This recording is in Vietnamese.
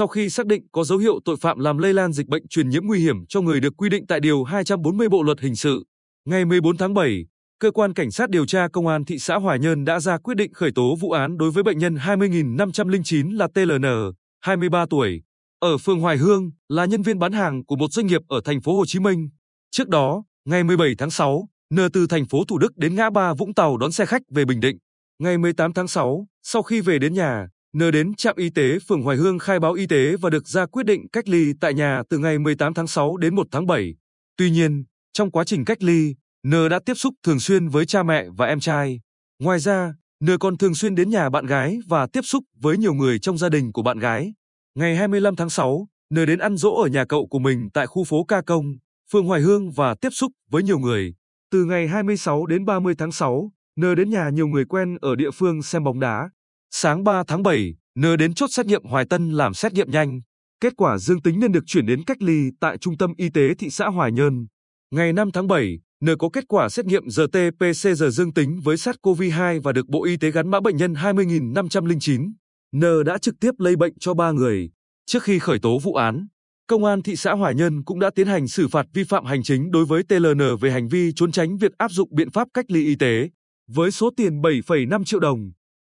sau khi xác định có dấu hiệu tội phạm làm lây lan dịch bệnh truyền nhiễm nguy hiểm cho người được quy định tại Điều 240 Bộ Luật Hình sự. Ngày 14 tháng 7, Cơ quan Cảnh sát điều tra Công an thị xã Hòa Nhơn đã ra quyết định khởi tố vụ án đối với bệnh nhân 20.509 là TLN, 23 tuổi, ở phường Hoài Hương, là nhân viên bán hàng của một doanh nghiệp ở thành phố Hồ Chí Minh. Trước đó, ngày 17 tháng 6, N từ thành phố Thủ Đức đến ngã ba Vũng Tàu đón xe khách về Bình Định. Ngày 18 tháng 6, sau khi về đến nhà, N đến trạm y tế phường Hoài Hương khai báo y tế và được ra quyết định cách ly tại nhà từ ngày 18 tháng 6 đến 1 tháng 7. Tuy nhiên, trong quá trình cách ly, N đã tiếp xúc thường xuyên với cha mẹ và em trai. Ngoài ra, N còn thường xuyên đến nhà bạn gái và tiếp xúc với nhiều người trong gia đình của bạn gái. Ngày 25 tháng 6, N đến ăn dỗ ở nhà cậu của mình tại khu phố Ca Công, phường Hoài Hương và tiếp xúc với nhiều người. Từ ngày 26 đến 30 tháng 6, N đến nhà nhiều người quen ở địa phương xem bóng đá. Sáng 3 tháng 7, N đến chốt xét nghiệm Hoài Tân làm xét nghiệm nhanh. Kết quả dương tính nên được chuyển đến cách ly tại Trung tâm Y tế thị xã Hoài Nhơn. Ngày 5 tháng 7, N có kết quả xét nghiệm RT-PCR dương tính với SARS-CoV-2 và được Bộ Y tế gắn mã bệnh nhân 20.509. N đã trực tiếp lây bệnh cho 3 người. Trước khi khởi tố vụ án, Công an thị xã Hoài Nhơn cũng đã tiến hành xử phạt vi phạm hành chính đối với TLN về hành vi trốn tránh việc áp dụng biện pháp cách ly y tế, với số tiền 7,5 triệu đồng.